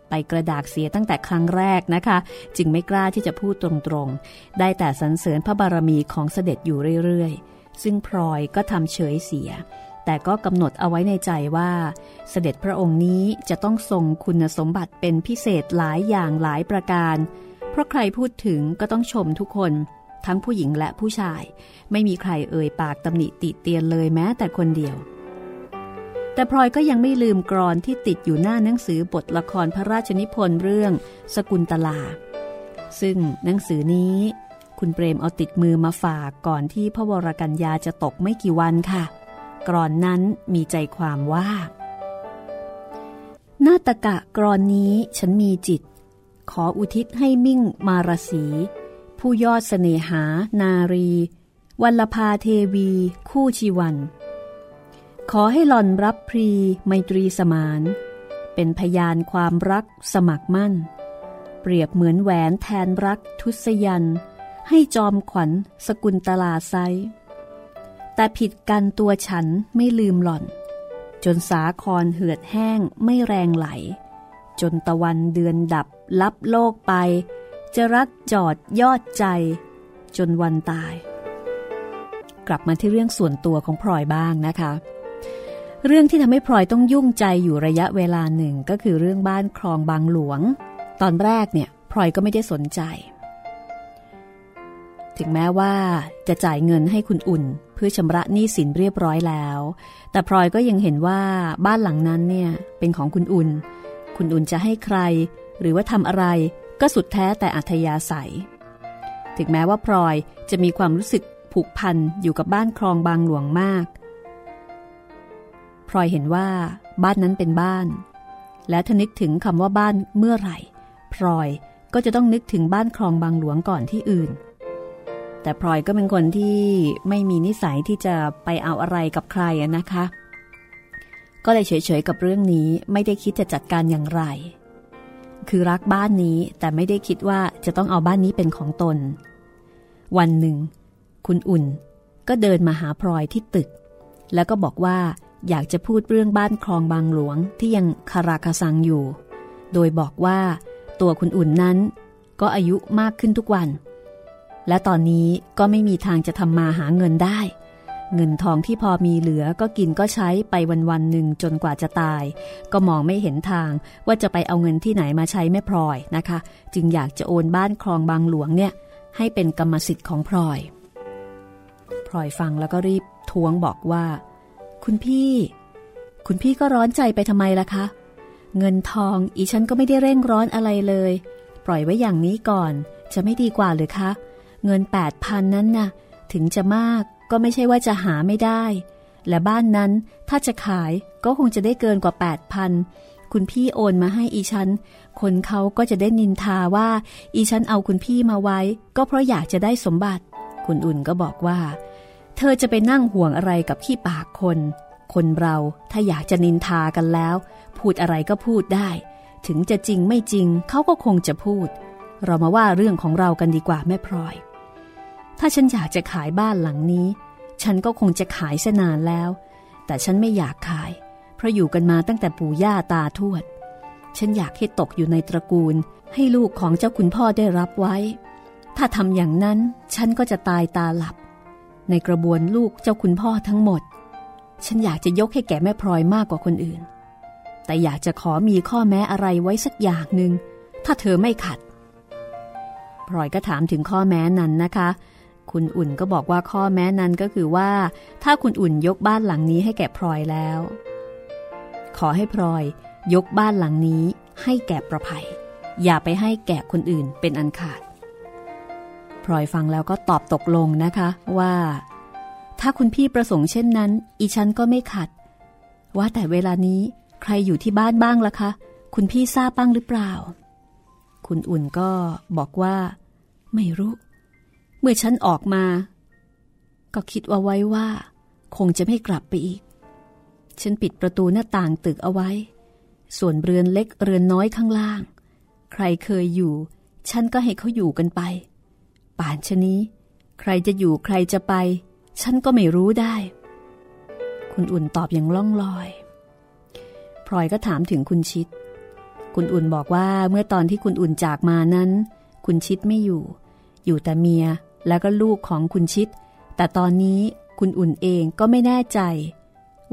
ไปกระดากเสียตั้งแต่ครั้งแรกนะคะ จึงไม่กล้าที่จะพูดตรงๆ ได้แต่สรรเสริญพระบารมีของเสด็จอยู่เรื่อยๆ ซึ่งพลอยก็ทำเฉยเสีย แต่ก็กำหนดเอาไว้ในใจว่า เสด็จพระองค์นี้จะต้องทรงคุณสมบัติเป็นพิเศษหลายอย่างหลายประการ เพราะใครพูดถึงก็ต้องชมทุกคน ทั้งผู้หญิงและผู้ชาย ไม่มีใครเอ่ยปากตำหนิติเตียนเลยแม้แต่คนเดียว แต่พลอยก็ยังไม่ลืมกรอนที่ติดอยู่หน้าหนังสือบทละครพระราชนิพนธ์เรื่อง สกุลตลา ซึ่งหนังสือนี้ คุณเปรมเอาติดมือมาฝากก่อนที่พระวรกัญญาจะตกไม่กี่วันค่ะ กรอนนั้นมีใจความว่า นาตกะกรอนนี้ฉันมีจิต ขออุทิศให้มิ่งมารสี ผู้ยอดเสน่หา นารี วัลภาเทวี คู่ชีวัน ขอให้หล่อนรับพรีไมตรีสมาน เป็นพยานความรักสมัครมั่น เปรียบเหมือนแหวนแทนรักทุสยัน ให้จอมขวัญสกุลตลาไซ แต่ผิดกันตัวฉันไม่ลืมหล่อน จนสาครเหือดแห้งไม่แรงไหล จนตะวันเดือนดับลับโลกไป จะรักจอดยอดใจ จนวันตาย กลับมาที่เรื่องส่วนตัวของพลอยบ้างนะคะ เรื่องที่ทำให้พลอยต้องยุ่งใจอยู่ระยะเวลาหนึ่งก็คือเรื่องบ้านคลองบางหลวง ตอนแรกเนี่ยพลอยก็ไม่ได้สนใจ ถึงแม้ว่าจะจ่ายเงินให้คุณอุ่น เพื่อชำระหนี้สินเรียบร้อยแล้ว แต่พลอยก็ยังเห็นว่าบ้านหลังนั้นเนี่ยเป็นของคุณอุ่น คุณอุ่นจะให้ใคร หรือว่าทำอะไรก็สุดแท้แต่อัธยาศัย ถึงแม้ว่าพลอยจะมีความรู้สึกผูกพันอยู่กับบ้านคลองบางหลวงมาก พลอยเห็นว่าบ้านนั้นเป็นบ้าน และถ้านึกถึงคำว่าบ้านเมื่อไหร่ พลอยก็จะต้องนึกถึงบ้านคลองบางหลวงก่อนที่อื่น แต่พลอยก็เป็นคนที่ไม่มีนิสัยที่จะไปเอาอะไรกับใครนะคะ ก็เลยเฉยๆกับเรื่องนี้ไม่ได้คิดจะจัดการอย่างไร คือรักบ้านนี้แต่ไม่ได้คิดว่าจะต้องเอาบ้านนี้เป็นของตน วันหนึ่ง คุณอุ่นก็เดินมาหาพลอยที่ตึก แล้วก็บอกว่า อยากจะพูดเรื่องบ้านคลองบางหลวงที่ยังคาราคาซังอยู่ โดยบอกว่าตัวคุณอุ่นนั้น ก็อายุมากขึ้นทุกวัน และตอนนี้ก็ไม่มีทางจะทำมาหาเงินได้ เงินทองที่พอมีเหลือก็กินก็ใช้ไปวันวันหนึ่งจนกว่าจะตาย ก็มองไม่เห็นทางว่าจะไปเอาเงินที่ไหนมาใช้แม่พลอยนะคะ จึงอยากจะโอนบ้านคลองบางหลวงเนี่ยให้เป็นกรรมสิทธิ์ของพลอย พลอยฟังแล้วก็รีบท้วงบอกว่า คุณพี่ คุณพี่ก็ร้อนใจไปทำไมล่ะคะ เงินทองอีฉันก็ไม่ได้เร่งร้อนอะไรเลย ปล่อยไว้อย่างนี้ก่อน จะไม่ดีกว่าหรือคะ เงินแปดพันนั้นนะ่ะ ถึงจะมากก็ไม่ใช่ว่าจะหาไม่ได้ และบ้านนั้นถ้าจะขายก็คงจะได้เกินกว่าแปดพันคุณพี่โอนมาให้อีฉัน คนเขาก็จะได้นินทาว่า อีฉันเอาคุณพี่มาไว้ ก็เพราะอยากจะได้สมบัติ คุณอุ่นก็บอกว่า เธอจะไปนั่งห่วงอะไรกับขี้ปากคน คนเราถ้าอยากจะนินทากันแล้ว พูดอะไรก็พูดได้ ถึงจะจริงไม่จริงเขาก็คงจะพูด เรามาว่าเรื่องของเรากันดีกว่าแม่พลอย ถ้าฉันอยากจะขายบ้านหลังนี้ ฉันก็คงจะขายเสนานแล้ว แต่ฉันไม่อยากขาย เพราะอยู่กันมาตั้งแต่ปู่ย่าตาทวด ฉันอยากให้ตกอยู่ในตระกูล ให้ลูกของเจ้าคุณพ่อได้รับไว้ ถ้าทำอย่างนั้นฉันก็จะตายตาหลับ ในกระบวนลูกเจ้าคุณพ่อทั้งหมด ฉันอยากจะยกให้แก่แม่พลอยมากกว่าคนอื่น แต่อยากจะขอมีข้อแม้อะไรไว้สักอย่างหนึ่ง ถ้าเธอไม่ขัด พลอยก็ถามถึงข้อแม้นั้นนะคะ คุณอุ่นก็บอกว่าข้อแม้นั้นก็คือว่า ถ้าคุณอุ่นยกบ้านหลังนี้ให้แก่พลอยแล้ว ขอให้พลอยยกบ้านหลังนี้ให้แก่ประภัย อย่าไปให้แก่คนอื่นเป็นอันขาด พลอยฟังแล้วก็ตอบตกลงนะคะว่า ถ้าคุณพี่ประสงค์เช่นนั้น อีฉันก็ไม่ขัด ว่าแต่เวลานี้ใครอยู่ที่บ้านบ้างล่ะคะ คุณพี่ทราบบ้างหรือเปล่า คุณอุ่นก็บอกว่า ไม่รู้ เมื่อฉันออกมา ก็คิดว่าไว้ว่า คงจะไม่กลับไปอีก ฉันปิดประตูหน้าต่างตึกเอาไว้ ส่วนเรือนเล็กเรือนน้อยข้างล่าง ใครเคยอยู่ ฉันก็ให้เขาอยู่กันไป ป่านชนี้ ใครจะอยู่ใครจะไป ฉันก็ไม่รู้ได้ คุณอุ่นตอบอย่างล่องลอยพลอยก็ถามถึงคุณชิด คุณอุ่นบอกว่าเมื่อตอนที่คุณอุ่นจากมานั้น คุณชิดไม่อยู่ อยู่แต่เมียแล้วก็ลูกของคุณชิด แต่ตอนนี้คุณอุ่นเองก็ไม่แน่ใจ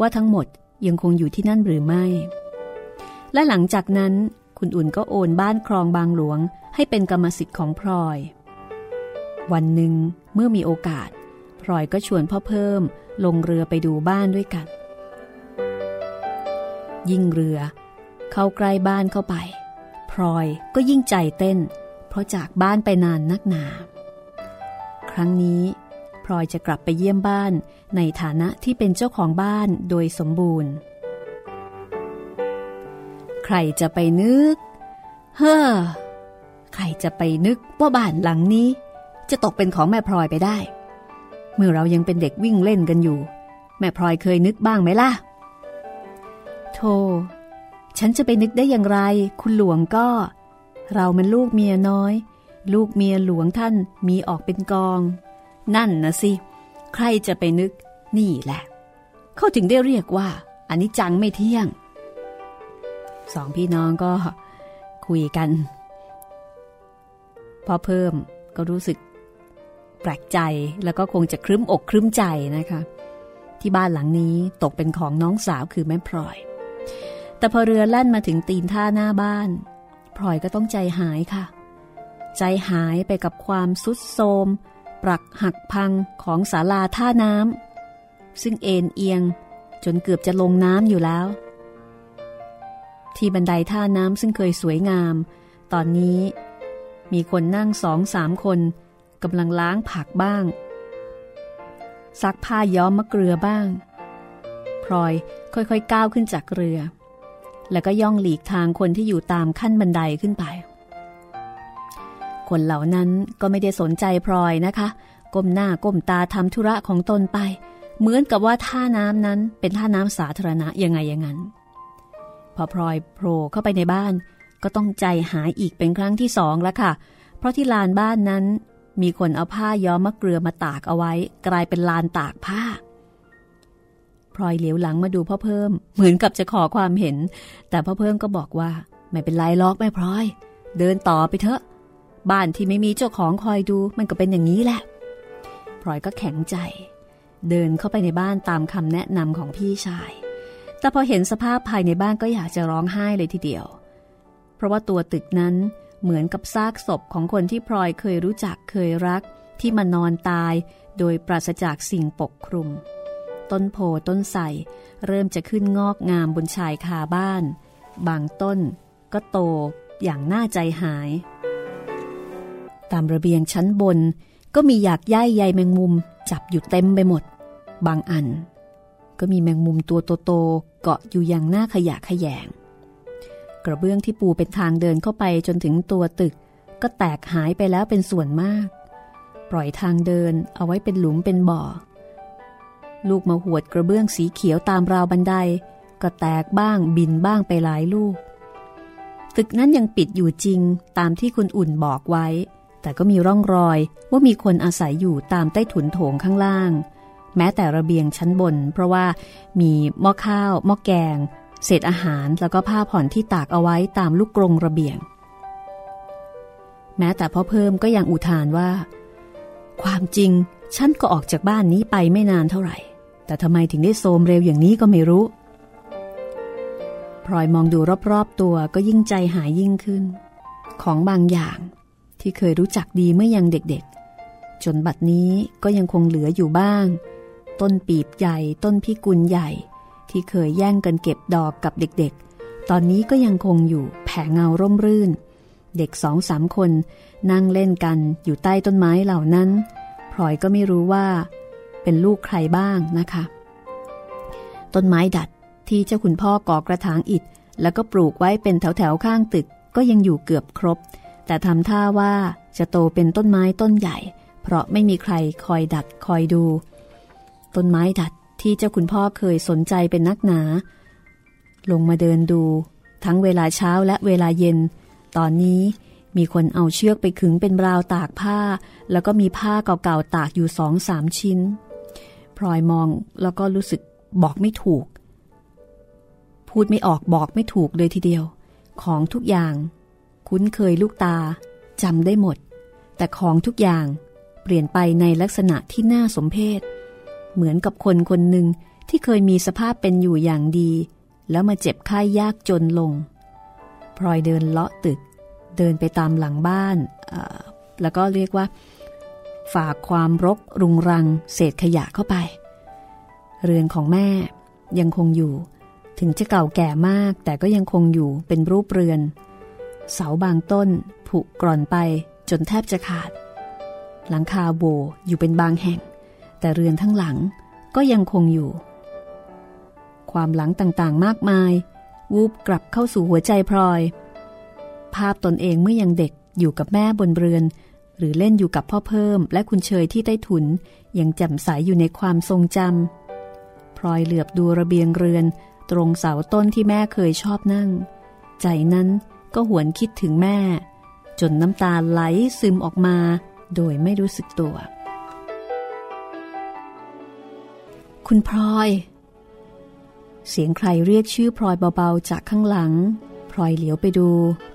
ว่าทั้งหมดยังคงอยู่ที่นั่นหรือไม่ และหลังจากนั้นคุณอุ่นก็โอนบ้านครองบางหลวงให้เป็นกรรมสิทธิ์ของพลอย วันหนึ่งเมื่อมีโอกาส พลอยก็ชวนพ่อเพิ่มลงเรือไปดูบ้านด้วยกัน ยิ่งเรือ เข้าใกล้บ้านเข้าไป พลอยก็ยิ่งใจเต้น เพราะจากบ้านไปนานนักหนา ครั้งนี้พลอยจะกลับไปเยี่ยมบ้านในฐานะที่เป็นเจ้าของบ้านโดยสมบูรณ์ ใครจะไปนึก เฮ้อใครจะไปนึกว่าบ้านหลังนี้ จะตกเป็นของแม่พลอยไปได้ เมื่อเรายังเป็นเด็กวิ่งเล่นกันอยู่ แม่พลอยเคยนึกบ้างไหมล่ะ โธ่ฉันจะไปนึกได้อย่างไร คุณหลวงก็ เรามันลูกเมียน้อย ลูกเมียหลวงท่านมีออกเป็นกอง นั่นนะสิ ใครจะไปนึก นี่แหละ เขาถึงได้เรียกว่าอันนี้จังไม่เที่ยง สองพี่น้องก็คุยกัน พอเพิ่มก็รู้สึก แปลกใจแล้วก็คงจะครึ้มอกครึ้มใจนะคะ ที่บ้านหลังนี้ตกเป็นของน้องสาวคือแม่พลอย แต่พอเรือแล่นมาถึงตีนท่าหน้าบ้านพลอยก็ต้องใจหายค่ะ ใจหายไปกับความสุดโทมปรักหักพังของศาลาท่าน้ำซึ่งเอ็นเอียงจนเกือบจะลงน้ำอยู่แล้ว ที่บันไดท่าน้ำซึ่งเคยสวยงาม ตอนนี้มีคนนั่งสองสามคน กำลังล้างผักบ้าง ซักผ้าย้อมมะเกลือบ้าง พลอยค่อยๆก้าวขึ้นจากเรือ แล้วก็ย่องหลีกทางคนที่อยู่ตามขั้นบันไดขึ้นไป คนเหล่านั้นก็ไม่ได้สนใจพลอยนะคะ ก้มหน้าก้มตาทำธุระของตนไป เหมือนกับว่าท่าน้ำนั้นเป็นท่าน้ำสาธารณะยังไงอย่างนั้น พอพลอยโผล่เข้าไปในบ้านก็ต้องใจหายอีกเป็นครั้งที่สองแล้วค่ะ เพราะที่ลานบ้านนั้น มีคนเอาผ้าย้อมมะเกลือมาตากเอาไว้ กลายเป็นลานตากผ้าพลอยเหลียวหลังมาดูพ่อเพิ่ม เหมือนกับจะขอความเห็น แต่พ่อเพิ่มก็บอกว่า ไม่เป็นไรล็อกแม่พลอย เดินต่อไปเถอะ บ้านที่ไม่มีเจ้าของคอยดูมันก็เป็นอย่างนี้แหละพลอยก็แข็งใจ เดินเข้าไปในบ้านตามคำแนะนำของพี่ชาย แต่พอเห็นสภาพภายในบ้านก็อยากจะร้องไห้เลยทีเดียว เพราะว่าตัวตึกนั้น เหมือนกับซากศพของคนที่พลอยเคยรู้จักเคยรัก ที่มานอนตายโดยปราศจากสิ่งปกคลุม ต้นโพต้นไทรเริ่มจะขึ้นงอกงามบนชายคาบ้าน บางต้นก็โตอย่างน่าใจหาย ตามระเบียงชั้นบนก็มีอยากย่ายใยแมงมุมจับอยู่เต็มไปหมด บางอัน ก็มีแมงมุมตัวโตๆเกาะอยู่อย่างหน้าขยะขยง กระเบื้องที่ปูเป็นทางเดินเข้าไปจนถึงตัวตึก ก็แตกหายไปแล้วเป็นส่วนมาก ปล่อยทางเดินเอาไว้เป็นหลุมเป็นบ่อ ลูกมาหวดกระเบื้องสีเขียวตามราวบันได ก็แตกบ้างบินบ้างไปหลายลูก ตึกนั้นยังปิดอยู่จริงตามที่คุณอุ่นบอกไว้ แต่ก็มีร่องรอยว่ามีคนอาศัยอยู่ตามใต้ถุนโถงข้างล่าง แม้แต่ระเบียงชั้นบน เพราะว่ามีหม้อข้าวหม้อแกง เศษอาหารแล้วก็ผ้าผ่อนที่ตากเอาไว้ตามลูกกรงระเบียง แม้แต่พ่อเพิ่มก็ยังอุทานว่า ความจริงฉันก็ออกจากบ้านนี้ไปไม่นานเท่าไหร่ แต่ทำไมถึงได้โซมเร็วอย่างนี้ก็ไม่รู้พลอยมองดูรอบๆตัวก็ยิ่งใจหายยิ่งขึ้น ของบางอย่างที่เคยรู้จักดีเมื่อยังเด็กๆ จนบัดนี้ก็ยังคงเหลืออยู่บ้าง ต้นปีบใหญ่ ต้นพิกุลใหญ่ ที่เคยแย่งกันเก็บดอกกับเด็กๆ ตอนนี้ก็ยังคงอยู่แผงเงาร่มรื่น เด็กสองสามคนนั่งเล่นกันอยู่ใต้ต้นไม้เหล่านั้น พลอยก็ไม่รู้ว่า เป็นลูกใครบ้างนะคะ ต้นไม้ดัดที่เจ้าคุณพ่อก่อกระถางอิฐ แล้วก็ปลูกไว้เป็นแถวๆข้างตึกก็ยังอยู่เกือบครบ แต่ทำท่าว่าจะโตเป็นต้นไม้ต้นใหญ่ เพราะไม่มีใครคอยดัดคอยดู ต้นไม้ดัด ที่เจ้าคุณพ่อเคยสนใจเป็นนักหนา ลงมาเดินดู ทั้งเวลาเช้าและเวลาเย็น ตอนนี้มีคนเอาเชือกไปขึงเป็นราวตากผ้า แล้วก็มีผ้าเก่าๆตากอยู่สองสามชิ้นพลอยมองแล้วก็รู้สึกบอกไม่ถูก พูดไม่ออกบอกไม่ถูกเลยทีเดียว ของทุกอย่าง คุ้นเคยลูกตาจำได้หมด แต่ของทุกอย่างเปลี่ยนไปในลักษณะที่น่าสมเพช เหมือนกับคนคนหนึ่งที่เคยมีสภาพเป็นอยู่อย่างดี แล้วมาเจ็บไข้ยยากจนลงพลอยเดินเลาะตึก เดินไปตามหลังบ้านแล้วก็เรียกว่า ฝากความรกรุงรัง เศษขยะเข้าไป เรือนของแม่ยังคงอยู่ ถึงจะเก่าแก่มาก แต่ก็ยังคงอยู่เป็นรูปเรือน เสาบางต้นผุกร่อนไปจนแทบจะขาด หลังคาโบอยู่เป็นบางแห่ง แต่เรือนทั้งหลังก็ยังคงอยู่ ความหลังต่างๆมากมาย วูบกลับเข้าสู่หัวใจพลอย ภาพตนเองเมื่อยังเด็กอยู่กับแม่บนเรือน หรือเล่นอยู่กับพ่อเพิ่ม และคุณเชยที่ใต้ถุนยังแจ่มใสยอยู่ในความทรงจำพลอยเหลือบดูระเบียงเรือน ตรงเสาต้นที่แม่เคยชอบนั่ง ใจนั้นก็หวนคิดถึงแม่ จนน้ำตาไหลซึมออกมา โดยไม่รู้สึกตัว คุณพลอย เสียงใครเรียกชื่อพลอยเบาๆจากข้างหลัง พลอยเหลียวไปดู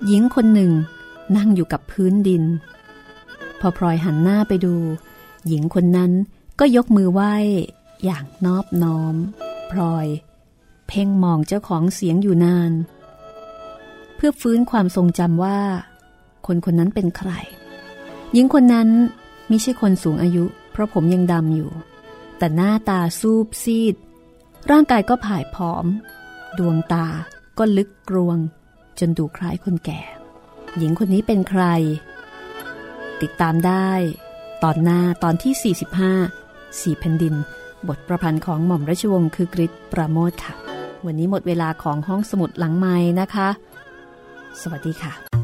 หญิงคนหนึ่ง นั่งอยู่กับพื้นดิน พอพลอยหันหน้าไปดู หญิงคนนั้นก็ยกมือไหว้อย่างนอบน้อม พลอย เพ่งมองเจ้าของเสียงอยู่นาน เพื่อฟื้นความทรงจำว่า คนคนนั้นเป็นใคร หญิงคนนั้นไม่ใช่คนสูงอายุ เพราะผมยังดำอยู่ แต่หน้าตาซูบซีด ร่างกายก็ผายผอม ดวงตาก็ลึกกรวง จนดูคล้ายคนแก่ หญิงคนนี้เป็นใคร ติดตามได้ ตอนหน้าตอนที่ 45 สี่แผ่นดิน บทประพันธ์ของหม่อมราชวงศ์คือกริชประโมทค่ะ วันนี้หมดเวลาของห้องสมุดหลังไม้นะคะ สวัสดีค่ะ